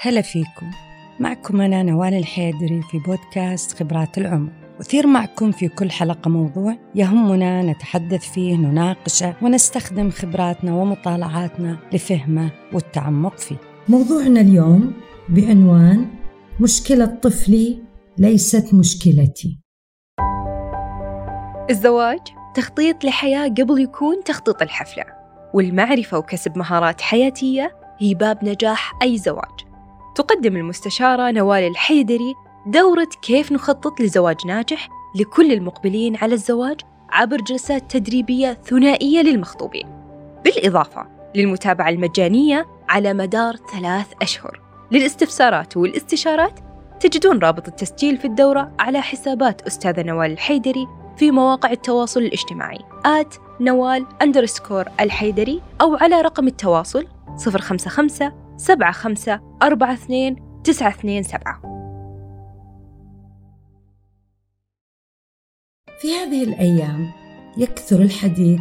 هلا فيكم. معكم أنا نوال الحيدري في بودكاست خبرات العمر. أثير معكم في كل حلقة موضوع يهمنا نتحدث فيه نناقشه ونستخدم خبراتنا ومطالعاتنا لفهمه والتعمق فيه. موضوعنا اليوم بعنوان مشكلة طفلي ليست مشكلتي. الزواج تخطيط لحياة قبل يكون تخطيط الحفلة والمعرفة وكسب مهارات حياتية هي باب نجاح أي زواج. تقدم المستشارة نوال الحيدري دورة كيف نخطط لزواج ناجح لكل المقبلين على الزواج عبر جلسات تدريبية ثنائية للمخطوبين. بالإضافة للمتابعة المجانية على مدار ثلاث أشهر. للاستفسارات والاستشارات تجدون رابط التسجيل في الدورة على حسابات أستاذة نوال الحيدري في مواقع التواصل الاجتماعي آت نوال أندرسكور الحيدري أو على رقم التواصل 055 75 42 927 في هذه الأيام يكثر الحديث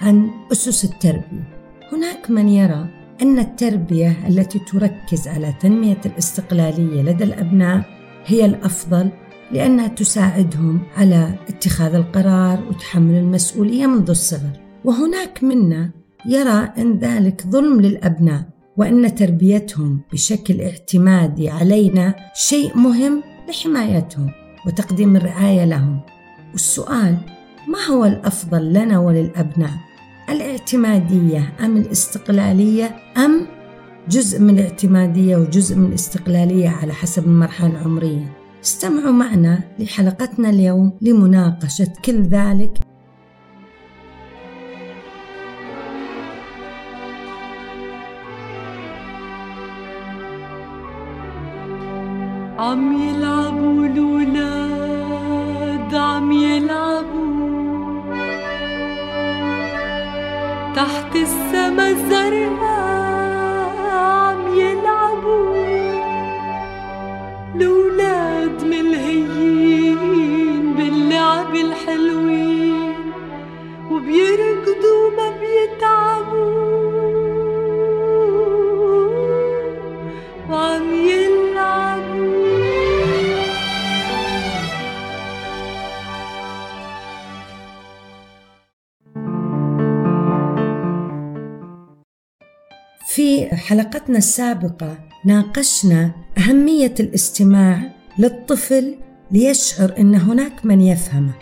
عن أسس التربية. هناك من يرى أن التربية التي تركز على تنمية الاستقلالية لدى الأبناء هي الأفضل لأنها تساعدهم على اتخاذ القرار وتحمل المسؤولية منذ الصغر. وهناك منا يرى أن ذلك ظلم للأبناء وأن تربيتهم بشكل اعتمادي علينا شيء مهم لحمايتهم وتقديم الرعاية لهم. والسؤال ما هو الأفضل لنا وللأبناء؟ الاعتمادية أم الاستقلالية أم جزء من الاعتمادية وجزء من الاستقلالية على حسب المرحلة العمرية؟ استمعوا معنا لحلقتنا اليوم لمناقشة كل ذلك عم يلعبوا الولاد عم يلعبوا. تحت السما الزرقاء حلقتنا السابقة ناقشنا أهمية الاستماع للطفل ليشعر أن هناك من يفهمه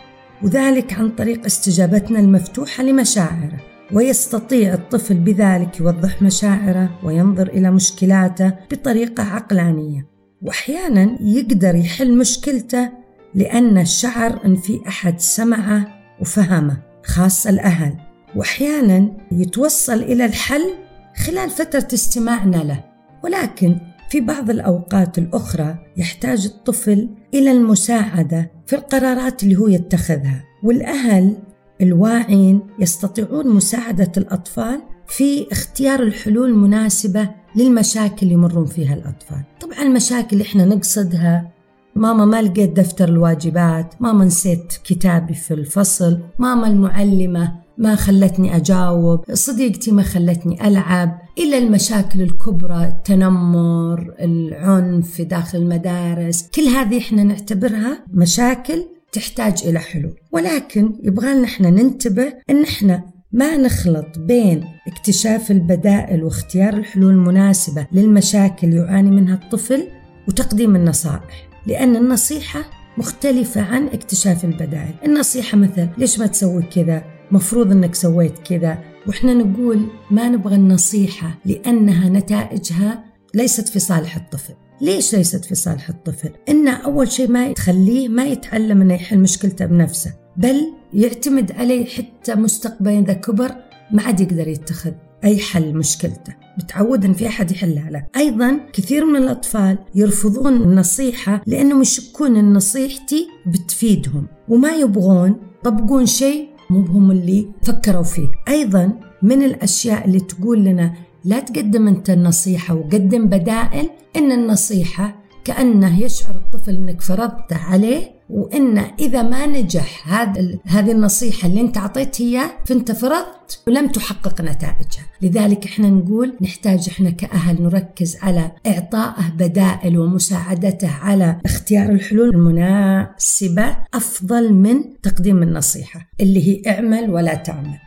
وذلك عن طريق استجابتنا المفتوحة لمشاعره. ويستطيع الطفل بذلك يوضح مشاعره وينظر إلى مشكلاته بطريقة عقلانية. وأحيانا يقدر يحل مشكلته لأن شعر أن في أحد سمعه وفهمه خاصة الأهل. وأحيانا يتوصل إلى الحل خلال فترة استماعنا له. ولكن في بعض الأوقات الأخرى يحتاج الطفل إلى المساعدة في القرارات اللي هو يتخذها. والأهل الواعين يستطيعون مساعدة الأطفال في اختيار الحلول المناسبة للمشاكل اللي يمرون فيها الأطفال. طبعا المشاكل اللي إحنا نقصدها ماما ما لقيت دفتر الواجبات ماما نسيت كتابي في الفصل ماما المعلمة ما خلتني أجاوب صديقتي ما خلتني ألعب. إلى المشاكل الكبرى التنمر العنف في داخل المدارس كل هذه إحنا نعتبرها مشاكل تحتاج إلى حلول. ولكن يبغى إحنا ننتبه إن إحنا ما نخلط بين اكتشاف البدائل واختيار الحلول المناسبة للمشاكل يعاني منها الطفل وتقديم النصائح. لأن النصيحة مختلفة عن اكتشاف البدائل. النصيحة مثل ليش ما تسوي كذا؟ مفروض إنك سويت كذا. وإحنا نقول ما نبغى النصيحة لأنها نتائجها ليست في صالح الطفل. ليش ليست في صالح الطفل؟ إن أول شيء ما تخليه ما يتعلم إنه يحل مشكلته بنفسه بل يعتمد عليه حتى مستقبلا إذا كبر ما عاد يقدر يتخذ أي حل مشكلته. بتعود إن في أحد يحلها له. أيضا كثير من الأطفال يرفضون النصيحة لأنهم يشكون إن نصيحتي بتفيدهم وما يبغون يطبقون شيء مو هم اللي فكروا فيه. أيضا من الأشياء اللي تقول لنا لا تقدم أنت النصيحة وقدم بدائل إن النصيحة كأنه يشعر الطفل أنك فرضت عليه وإن إذا ما نجح هذا هذه النصيحة اللي أنت أعطيت اياه فانت فرضت ولم تحقق نتائجها. لذلك إحنا نقول نحتاج إحنا كأهل نركز على إعطائه بدائل ومساعدته على اختيار الحلول المناسبة أفضل من تقديم النصيحة اللي هي اعمل ولا تعمل.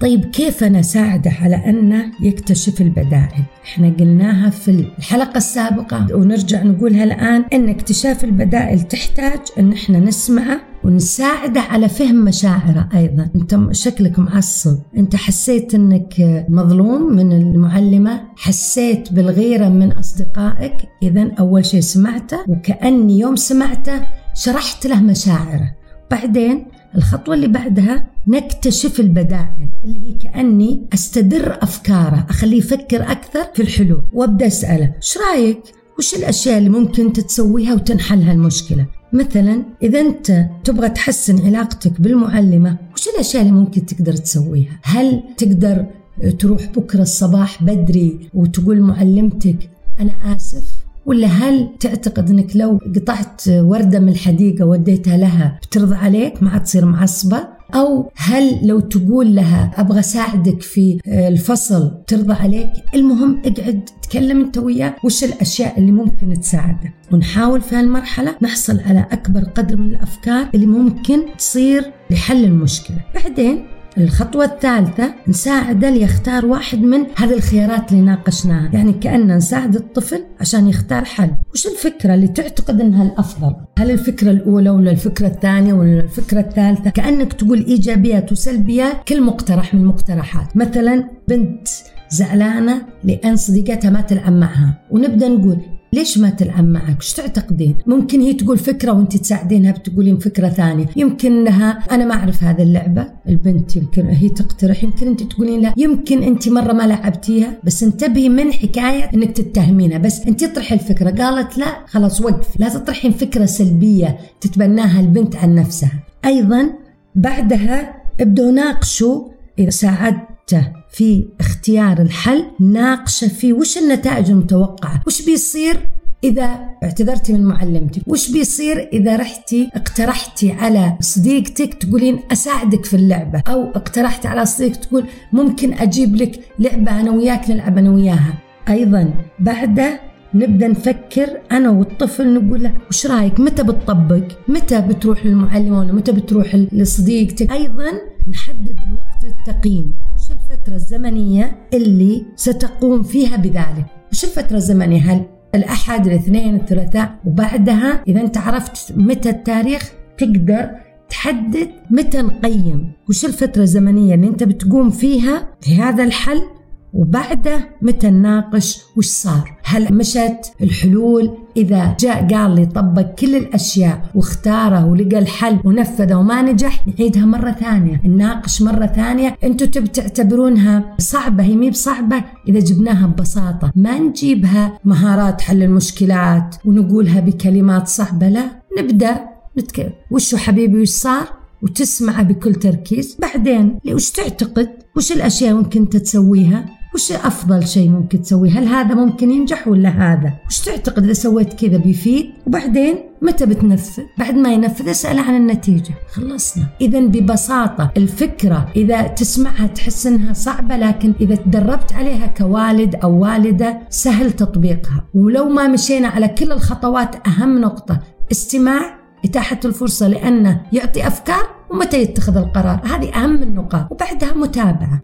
طيب كيف أنا أساعده على أنه يكتشف البدائل؟ إحنا قلناها في الحلقة السابقة ونرجع نقولها الآن أن اكتشاف البدائل تحتاج أن إحنا نسمعه ونساعده على فهم مشاعره أيضا. أنت شكلك معصب. أنت حسيت أنك مظلوم من المعلمة حسيت بالغيرة من أصدقائك. إذا أول شيء سمعته وكأني يوم سمعته شرحت له مشاعره. بعدين الخطوة اللي بعدها نكتشف البدائل اللي هي كأني أستدر أفكاره أخليه يفكر أكثر في الحلول وأبدأ أسأله إيش رأيك؟ وش الأشياء اللي ممكن تتسويها وتنحل هالمشكلة؟ مثلا إذا أنت تبغى تحسن علاقتك بالمعلمة وش الأشياء اللي ممكن تقدر تسويها؟ هل تقدر تروح بكرة الصباح بدري وتقول معلمتك أنا آسف ولا هل تعتقد إنك لو قطعت وردة من الحديقة وديتها لها بترضى عليك ما تصير معصبة؟ أو هل لو تقول لها أبغى أساعدك في الفصل ترضى عليك؟ المهم اقعد تكلم أنت وياه وش الأشياء اللي ممكن تساعده. ونحاول في هالمرحلة نحصل على أكبر قدر من الأفكار اللي ممكن تصير لحل المشكلة. بعدين الخطوة الثالثة نساعده ليختار واحد من هذه الخيارات اللي ناقشناها. يعني كأننا نساعد الطفل عشان يختار حل. وش الفكرة اللي تعتقد أنها الأفضل؟ هل الفكرة الأولى ولا الفكرة الثانية ولا الفكرة الثالثة؟ كأنك تقول إيجابيات وسلبيات كل مقترح من المقترحات مثلا بنت زعلانة لأن صديقتها ما تلعب معها ونبدأ نقول ليش ما تلعب معك؟ وش تعتقدين؟ ممكن هي تقول فكرة وأنت تساعدينها بتقولين فكرة ثانية، يمكن انها أنا ما أعرف هذه اللعبة، البنت يمكن هي تقترح، يمكن أنت تقولين لا، يمكن أنت مرة ما لعبتيها، بس انتبهي من حكاية إنك تتهمينها، بس أنت اطرحي الفكرة، قالت لا خلاص وقف، لا تطرحين فكرة سلبية تتبناها البنت عن نفسها. أيضا بعدها ابدوا ناقشوا إذا ساعدته. في اختيار الحل ناقشة فيه وش النتائج المتوقعة؟ وش بيصير إذا اعتذرتي من معلمتك وش بيصير إذا رحتي اقترحتي على صديقتك تقولين أساعدك في اللعبة؟ أو اقترحتي على صديقك تقول ممكن أجيب لك لعبة أنا وياك نلعب أنا وياها؟ أيضا بعده نبدأ نفكر أنا والطفل نقول له وش رأيك؟ متى بتطبق؟ متى بتروح للمعلمة ولا متى بتروح لصديقتك؟ أيضا نحدد الوقت للتقييم. وش الفترة الزمنية اللي ستقوم فيها بذلك. وش الفترة الزمنية؟ هل الأحد الاثنين الثلاثاء وبعدها إذا أنت عرفت متى التاريخ تقدر تحدد متى نقيم. وش الفترة الزمنية اللي أنت بتقوم فيها في هذا الحل؟ وبعده متى نناقش وش صار؟ هل مشت الحلول؟ إذا جاء قال لي طبق كل الأشياء واختاره ولقى الحل ونفذه وما نجح نعيدها مرة ثانية. نناقش مرة ثانية. أنتم تبي تعتبرونها صعبة؟ هي مي بصعبة إذا جبناها ببساطة. ما نجيبها مهارات حل المشكلات ونقولها بكلمات صعبة لا. نبدأ. نتكلم وشو حبيبي وش صار؟ وتسمعه بكل تركيز. بعدين وش تعتقد؟ وش الأشياء ممكن تسويها؟ وش أفضل شيء ممكن تسويه؟ هل هذا ممكن ينجح ولا هذا؟ وش تعتقد إذا سويت كذا بيفيد؟ وبعدين متى بتنفذ؟ بعد ما ينفذ اسأله عن النتيجة. خلصنا. إذا ببساطة الفكرة إذا تسمعها تحس إنها صعبة لكن إذا تدربت عليها كوالد أو والدة سهل تطبيقها. ولو ما مشينا على كل الخطوات أهم نقطة استماع إتاحة الفرصة لأنه يعطي أفكار ومتى يتخذ القرار. هذه أهم النقاط. وبعدها متابعة.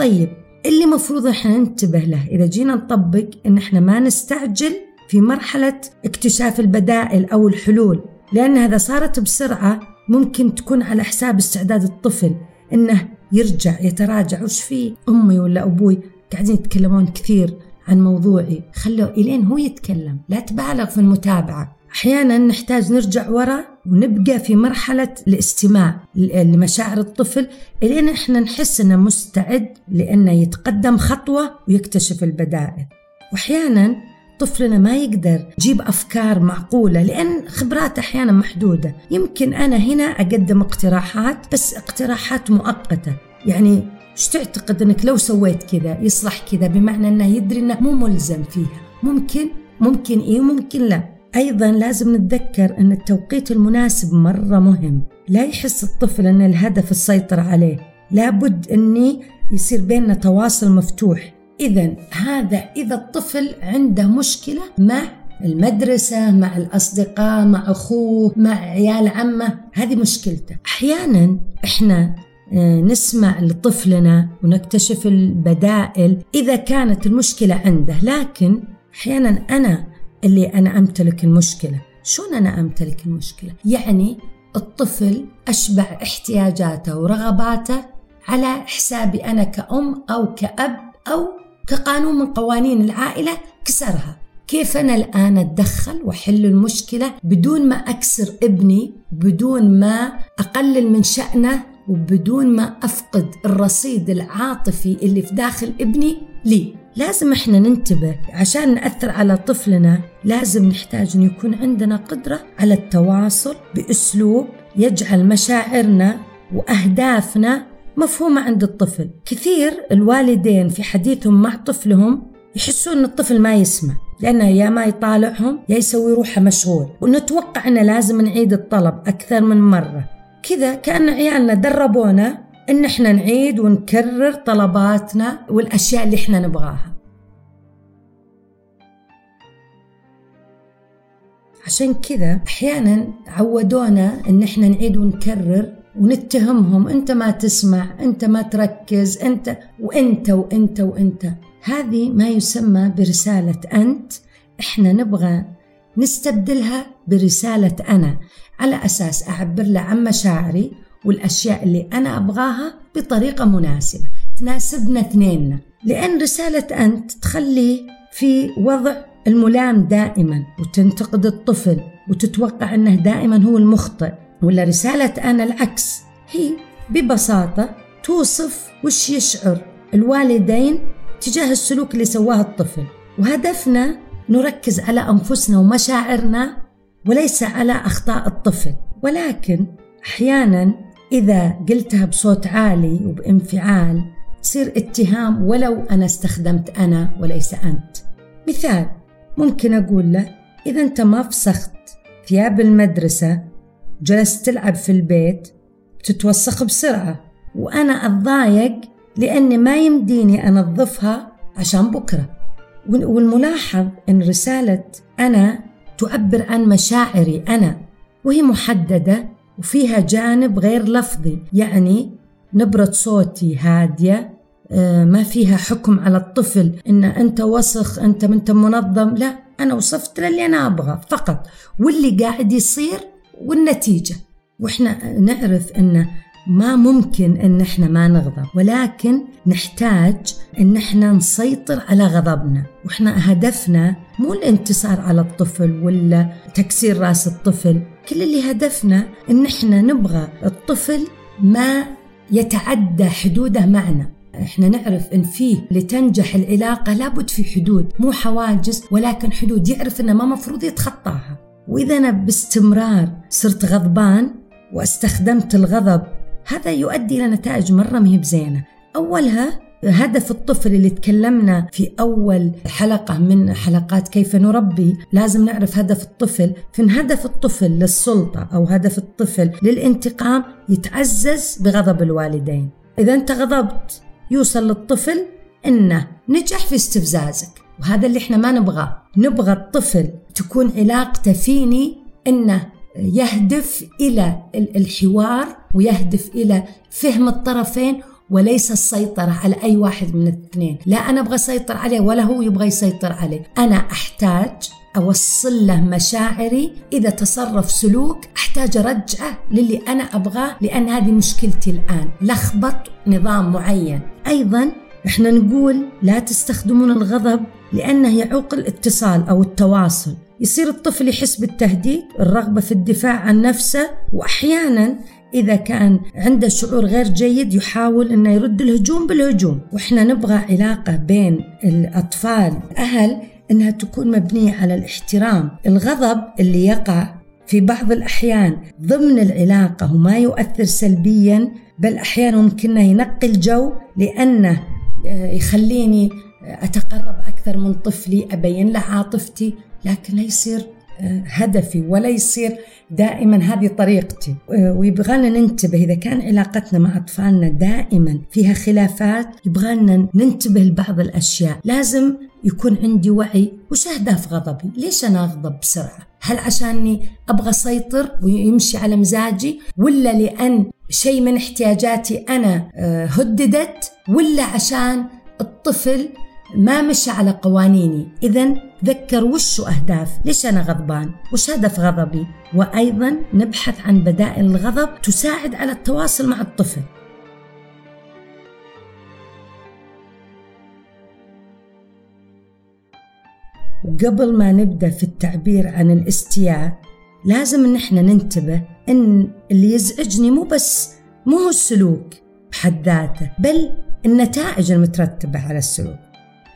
طيب اللي مفروض إحنا ننتبه له إذا جينا نطبق إن إحنا ما نستعجل في مرحلة اكتشاف البدائل أو الحلول لأن هذا صارت بسرعة ممكن تكون على حساب استعداد الطفل إنه يرجع يتراجع. وش فيه أمي ولا أبوي قاعدين يتكلمون كثير عن موضوعي. خلوه إلين هو يتكلم. لا تبالغ في المتابعة. أحيانا نحتاج نرجع ورا ونبقى في مرحلة الاستماع لمشاعر الطفل الين إحنا نحس إنه مستعد لأنه يتقدم خطوة ويكتشف البدائل. وأحيانا طفلنا ما يقدر يجيب أفكار معقولة لأن خبراته أحيانا محدودة. يمكن أنا هنا أقدم اقتراحات بس اقتراحات مؤقتة. يعني وش تعتقد إنك لو سويت كذا يصلح كذا؟ بمعنى إنه يدري إنه مو ملزم فيها. ممكن؟ ممكن إيه وممكن لا. أيضا لازم نتذكر أن التوقيت المناسب مرة مهم. لا يحس الطفل أن الهدف السيطرة عليه. لابد اني يصير بيننا تواصل مفتوح. اذا هذا إذا الطفل عنده مشكلة مع المدرسة مع الأصدقاء مع أخوه مع عيال عمه هذه مشكلته. أحيانا إحنا آه، نسمع لطفلنا ونكتشف البدائل إذا كانت المشكلة عنده. لكن أحيانا أنا اللي أنا أمتلك المشكلة. شلون أنا أمتلك المشكلة؟ يعني الطفل أشبع احتياجاته ورغباته على حسابي أنا كأم أو كأب أو كقانون من قوانين العائلة كسرها. كيف أنا الآن أتدخل وأحل المشكلة بدون ما أكسر ابني بدون ما أقلل من شأنه وبدون ما أفقد الرصيد العاطفي اللي في داخل ابني لي؟ لازم إحنا ننتبه. عشان نأثر على طفلنا لازم نحتاج أن يكون عندنا قدرة على التواصل بأسلوب يجعل مشاعرنا وأهدافنا مفهومة عند الطفل. كثير الوالدين في حديثهم مع طفلهم يحسون أن الطفل ما يسمع لأنه يا ما يطالعهم يا يسوي روحه مشغول. ونتوقع أنه لازم نعيد الطلب أكثر من مرة. كذا كأن عيالنا دربونا إن إحنا نعيد ونكرر طلباتنا والأشياء اللي إحنا نبغاها. عشان كذا أحيانا عودونا إن إحنا نعيد ونكرر ونتهمهم. أنت ما تسمع أنت ما تركز أنت وأنت وأنت وأنت. هذه ما يسمى برسالة أنت. إحنا نبغى نستبدلها برسالة أنا. على أساس أعبر له عن مشاعري والأشياء اللي أنا أبغاها بطريقة مناسبة تناسبنا اثنيننا. لأن رسالة أنت تخليه في وضع الملام دائما وتنتقد الطفل وتتوقع أنه دائما هو المخطئ. ولا رسالة أنا العكس هي ببساطة توصف وش يشعر الوالدين تجاه السلوك اللي سواه الطفل. وهدفنا نركز على أنفسنا ومشاعرنا وليس على أخطاء الطفل. ولكن أحيانا إذا قلتها بصوت عالي وبانفعال تصير اتهام ولو أنا استخدمت أنا وليس أنت. مثال ممكن أقول له إذا أنت ما فسخت ثياب المدرسة جلست تلعب في البيت تتوسخ بسرعة وأنا أتضايق لأني ما يمديني أنظفها عشان بكرة. والملاحظ أن رسالة أنا تعبر عن مشاعري أنا وهي محددة وفيها جانب غير لفظي. يعني نبرة صوتي هادية آه، ما فيها حكم على الطفل. إن أنت وسخ أنت أنت منظم. لا أنا وصفت له اللي أنا أبغى فقط. واللي قاعد يصير والنتيجة. وإحنا نعرف إن ما ممكن إن إحنا ما نغضب. ولكن نحتاج إن إحنا نسيطر على غضبنا. وإحنا هدفنا مو الانتصار على الطفل ولا تكسير رأس الطفل. كل اللي هدفنا إن إحنا نبغى الطفل ما يتعدى حدوده معنا. إحنا نعرف إن فيه لتنجح العلاقة لابد في حدود مو حواجز ولكن حدود يعرف إنه ما مفروض يتخطاها. وإذا أنا باستمرار صرت غضبان واستخدمت الغضب هذا يؤدي إلى نتائج مرة مهي بزينة. أولها هدف الطفل اللي تكلمنا في أول حلقة من حلقات كيف نربي لازم نعرف هدف الطفل. فإن هدف الطفل للسلطة أو هدف الطفل للانتقام؟ يتعزز بغضب الوالدين. إذا أنت غضبت يوصل للطفل أنه نجح في استفزازك. وهذا اللي إحنا ما نبغاه. نبغى الطفل تكون علاقته فيني أنه يهدف إلى الحوار ويهدف إلى فهم الطرفين وليس السيطرة على أي واحد من الاثنين. لا أنا أبغى أسيطر عليه ولا هو يبغى يسيطر عليه. أنا أحتاج أوصل له مشاعري. إذا تصرف سلوك أحتاج أرجعه للي أنا أبغاه لأن هذه مشكلتي الآن. لخبط نظام معين. أيضا إحنا نقول لا تستخدمون الغضب لأنه يعوق الاتصال أو التواصل. يصير الطفل يحس بالتهديد الرغبة في الدفاع عن نفسه وأحيانا إذا كان عنده شعور غير جيد يحاول أنه يرد الهجوم بالهجوم. وإحنا نبغى علاقة بين الأطفال الأهل أنها تكون مبنية على الاحترام. الغضب اللي يقع في بعض الأحيان ضمن العلاقة وما يؤثر سلبيا بل أحيانا ممكن ينقي الجو لأنه آه، يخليني أتقرب أكثر من طفلي أبين له عاطفتي لكن لا يصير هدفي ولا يصير دائما هذه طريقتي. آه، ويبغانا ننتبه إذا كان علاقتنا مع أطفالنا دائما فيها خلافات يبغانا ننتبه لبعض الأشياء. لازم يكون عندي وعي وش أهداف غضبي. ليش أنا أغضب بسرعة؟ هل عشاني أبغى أسيطر ويمشي على مزاجي؟ ولا لأن شيء من احتياجاتي أنا آه، هددت؟ ولا عشان الطفل ما مشى على قوانيني؟ إذا تذكر وش أهداف ليش أنا غضبان؟ وش هدف غضبي؟ وأيضا نبحث عن بدائل الغضب تساعد على التواصل مع الطفل. وقبل ما نبدأ في التعبير عن الاستياء لازم إن إحنا ننتبه إن اللي يزعجني مو بس مو هو السلوك بحد ذاته بل النتائج المترتبة على السلوك.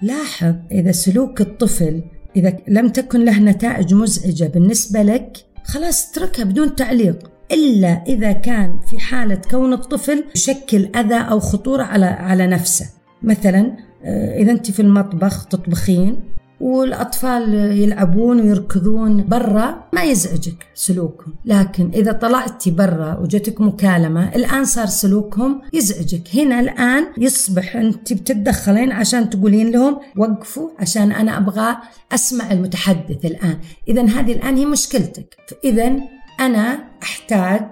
لاحظ إذا سلوك الطفل إذا لم تكن له نتائج مزعجة بالنسبة لك خلاص اتركها بدون تعليق. إلا إذا كان في حالة كون الطفل يشكل أذى أو خطورة على على نفسه. مثلا آه، إذا أنت في المطبخ تطبخين والأطفال يلعبون ويركضون برا ما يزعجك سلوكهم. لكن إذا طلعتي برا وجتك مكالمة الآن صار سلوكهم يزعجك. هنا الآن يصبح أنت بتتدخلين عشان تقولين لهم وقفوا عشان أنا أبغى أسمع المتحدث الآن. إذا هذه الآن هي مشكلتك. إذا أنا أحتاج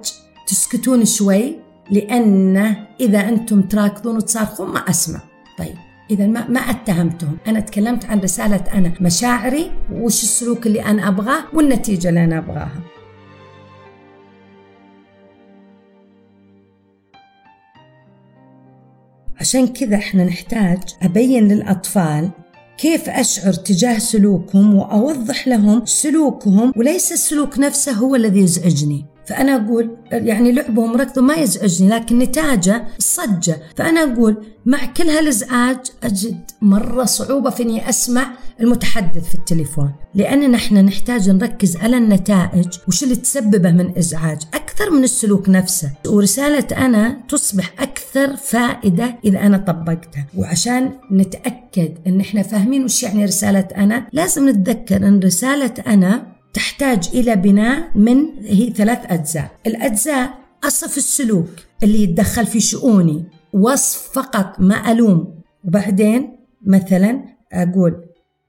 تسكتون شوي لأن إذا أنتم تراكضون وتصارخون ما أسمع. طيب. إذا ما ما أتهمتهم، أنا تكلمت عن رسالة أنا، مشاعري وش السلوك اللي أنا أبغاه والنتيجة اللي أنا أبغاها. عشان كذا إحنا نحتاج أبين للأطفال كيف أشعر تجاه سلوكهم وأوضح لهم سلوكهم وليس السلوك نفسه هو الذي يزعجني فأنا أقول يعني لعبهم ركضوا ما يزعجني لكن نتاجة الصجة فأنا أقول مع كل هالإزعاج أجد مرة صعوبة في إني أسمع المتحدث في التليفون لأننا إحنا نحتاج نركز على النتائج وش اللي تسببه من إزعاج أكثر من السلوك نفسه. ورسالة أنا تصبح أكثر فائدة إذا أنا طبقتها. وعشان نتأكد إن إحنا فاهمين وش يعني رسالة أنا لازم نتذكر إن رسالة أنا تحتاج إلى بناء من هي ثلاث أجزاء. الأجزاء أصف السلوك اللي يتدخل في شؤوني وصف فقط ما ألوم. وبعدين مثلا أقول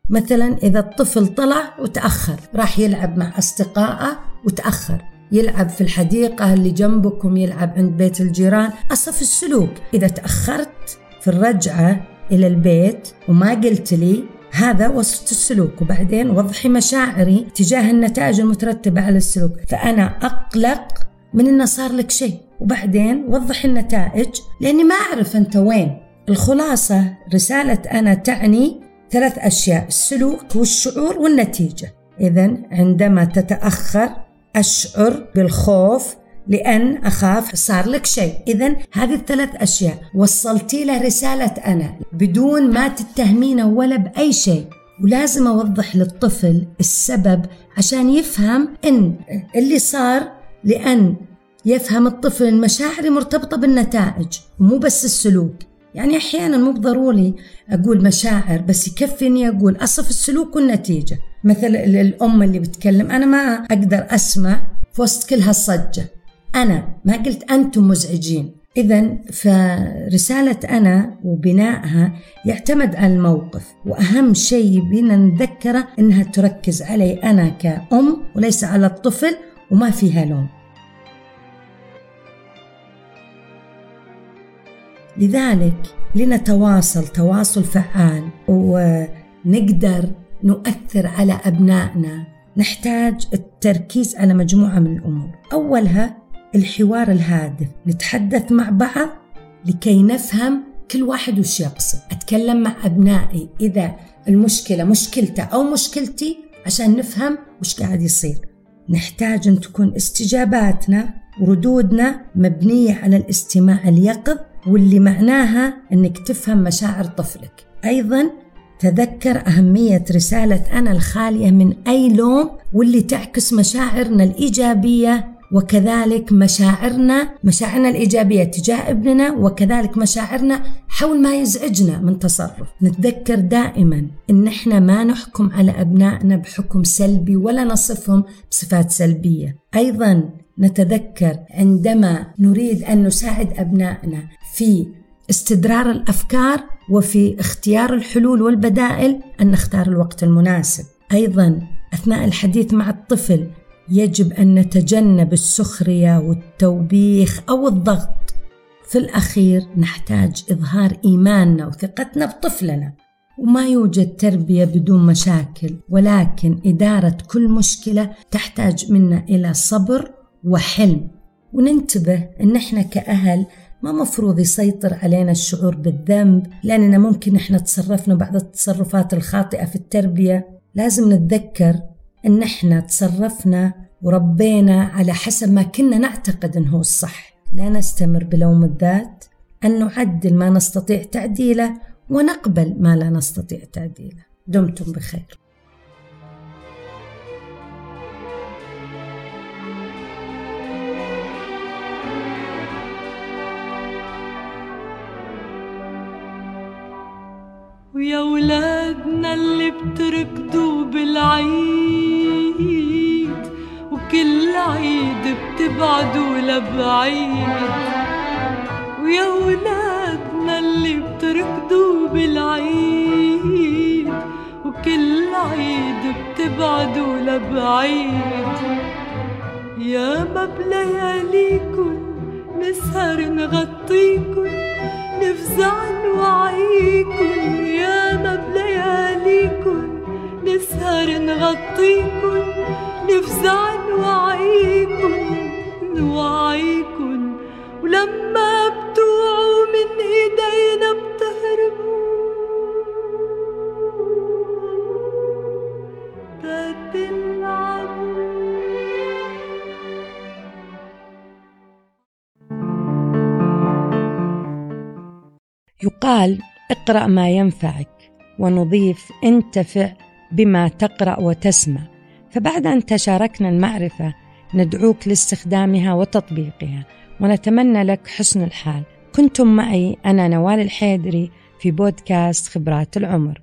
مثلا إذا الطفل طلع وتأخر راح يلعب مع أصدقائه وتأخر. يلعب في الحديقة اللي جنبكم يلعب عند بيت الجيران. أصف السلوك إذا تأخرت في الرجعة إلى البيت وما قلت لي هذا وصف السلوك وبعدين وضحي مشاعري تجاه النتائج المترتبة على السلوك. فأنا أقلق من أنه صار لك شيء. وبعدين وضح النتائج لأني ما أعرف أنت وين. الخلاصة رسالة أنا تعني ثلاث أشياء السلوك والشعور والنتيجة. إذا عندما تتأخر أشعر بالخوف لأن أخاف صار لك شيء. إذا هذه الثلاث أشياء. وصلتي له رسالة أنا. بدون ما تتهمينه ولا بأي شيء. ولازم أوضح للطفل السبب عشان يفهم إن اللي صار لأن يفهم الطفل المشاعر مرتبطة بالنتائج مو بس السلوك. يعني أحيانا مو بضروري أقول مشاعر بس يكفي إني أقول أصف السلوك والنتيجة. مثل الأم اللي بتكلم أنا ما أقدر أسمع في وسط كل هالصجة. أنا ما قلت أنتم مزعجين. إذا فرسالة أنا وبنائها يعتمد على الموقف وأهم شيء بينا نتذكره إنها تركز علي أنا كأم وليس على الطفل وما فيها لوم. لذلك لنتواصل تواصل فعال ونقدر نؤثر على أبنائنا. نحتاج التركيز على مجموعة من الأمور. أولها الحوار الهادف نتحدث مع بعض لكي نفهم كل واحد وش يقصد. أتكلم مع أبنائي إذا المشكلة مشكلته أو مشكلتي عشان نفهم وش قاعد يصير. نحتاج أن تكون استجاباتنا وردودنا مبنية على الاستماع اليقظ واللي معناها أنك تفهم مشاعر طفلك. أيضا تذكر أهمية رسالة أنا الخالية من أي لوم واللي تعكس مشاعرنا الإيجابية وكذلك مشاعرنا مشاعرنا الإيجابية تجاه ابننا وكذلك مشاعرنا حول ما يزعجنا من تصرف نتذكر دائما إن إحنا ما نحكم على أبنائنا بحكم سلبي ولا نصفهم بصفات سلبية أيضا نتذكر عندما نريد أن نساعد أبنائنا في استدرار الأفكار وفي اختيار الحلول والبدائل أن نختار الوقت المناسب. أيضا أثناء الحديث مع الطفل يجب أن نتجنب السخرية والتوبيخ أو الضغط. في الأخير نحتاج إظهار إيماننا وثقتنا بطفلنا. وما يوجد تربية بدون مشاكل ولكن إدارة كل مشكلة تحتاج منا إلى صبر وحلم وننتبه إن إحنا كأهل ما مفروض يسيطر علينا الشعور بالذنب لأننا ممكن إحنا تصرفنا بعض التصرفات الخاطئة في التربية لازم نتذكر إن إحنا تصرفنا وربينا على حسب ما كنا نعتقد إنه الصح. لا نستمر بلوم الذات أن نعدل ما نستطيع تعديله ونقبل ما لا نستطيع تعديله دمتم بخير. ويا ولادنا اللي بتركضوا بالعيد وكل عيد بتبعدوا لبعيد. ويا ولادنا اللي بتركضوا بالعيد وكل عيد بتبعدوا لبعيد. يا ما بلياليكن نسهر نغطيكن نفزع نوعيكن. نسهر نغطيكن نفزع نوعيكن نوعيكن. ولما بتوعوا من إيدينا بتهربوا. بتلعبوا. يقال اقرأ ما ينفعك ونضيف انتفع بما تقرأ وتسمع. فبعد أن تشاركنا المعرفة ندعوك لاستخدامها وتطبيقها ونتمنى لك حسن الحال. كنتم معي أنا نوال الحيدري في بودكاست خبرات العمر.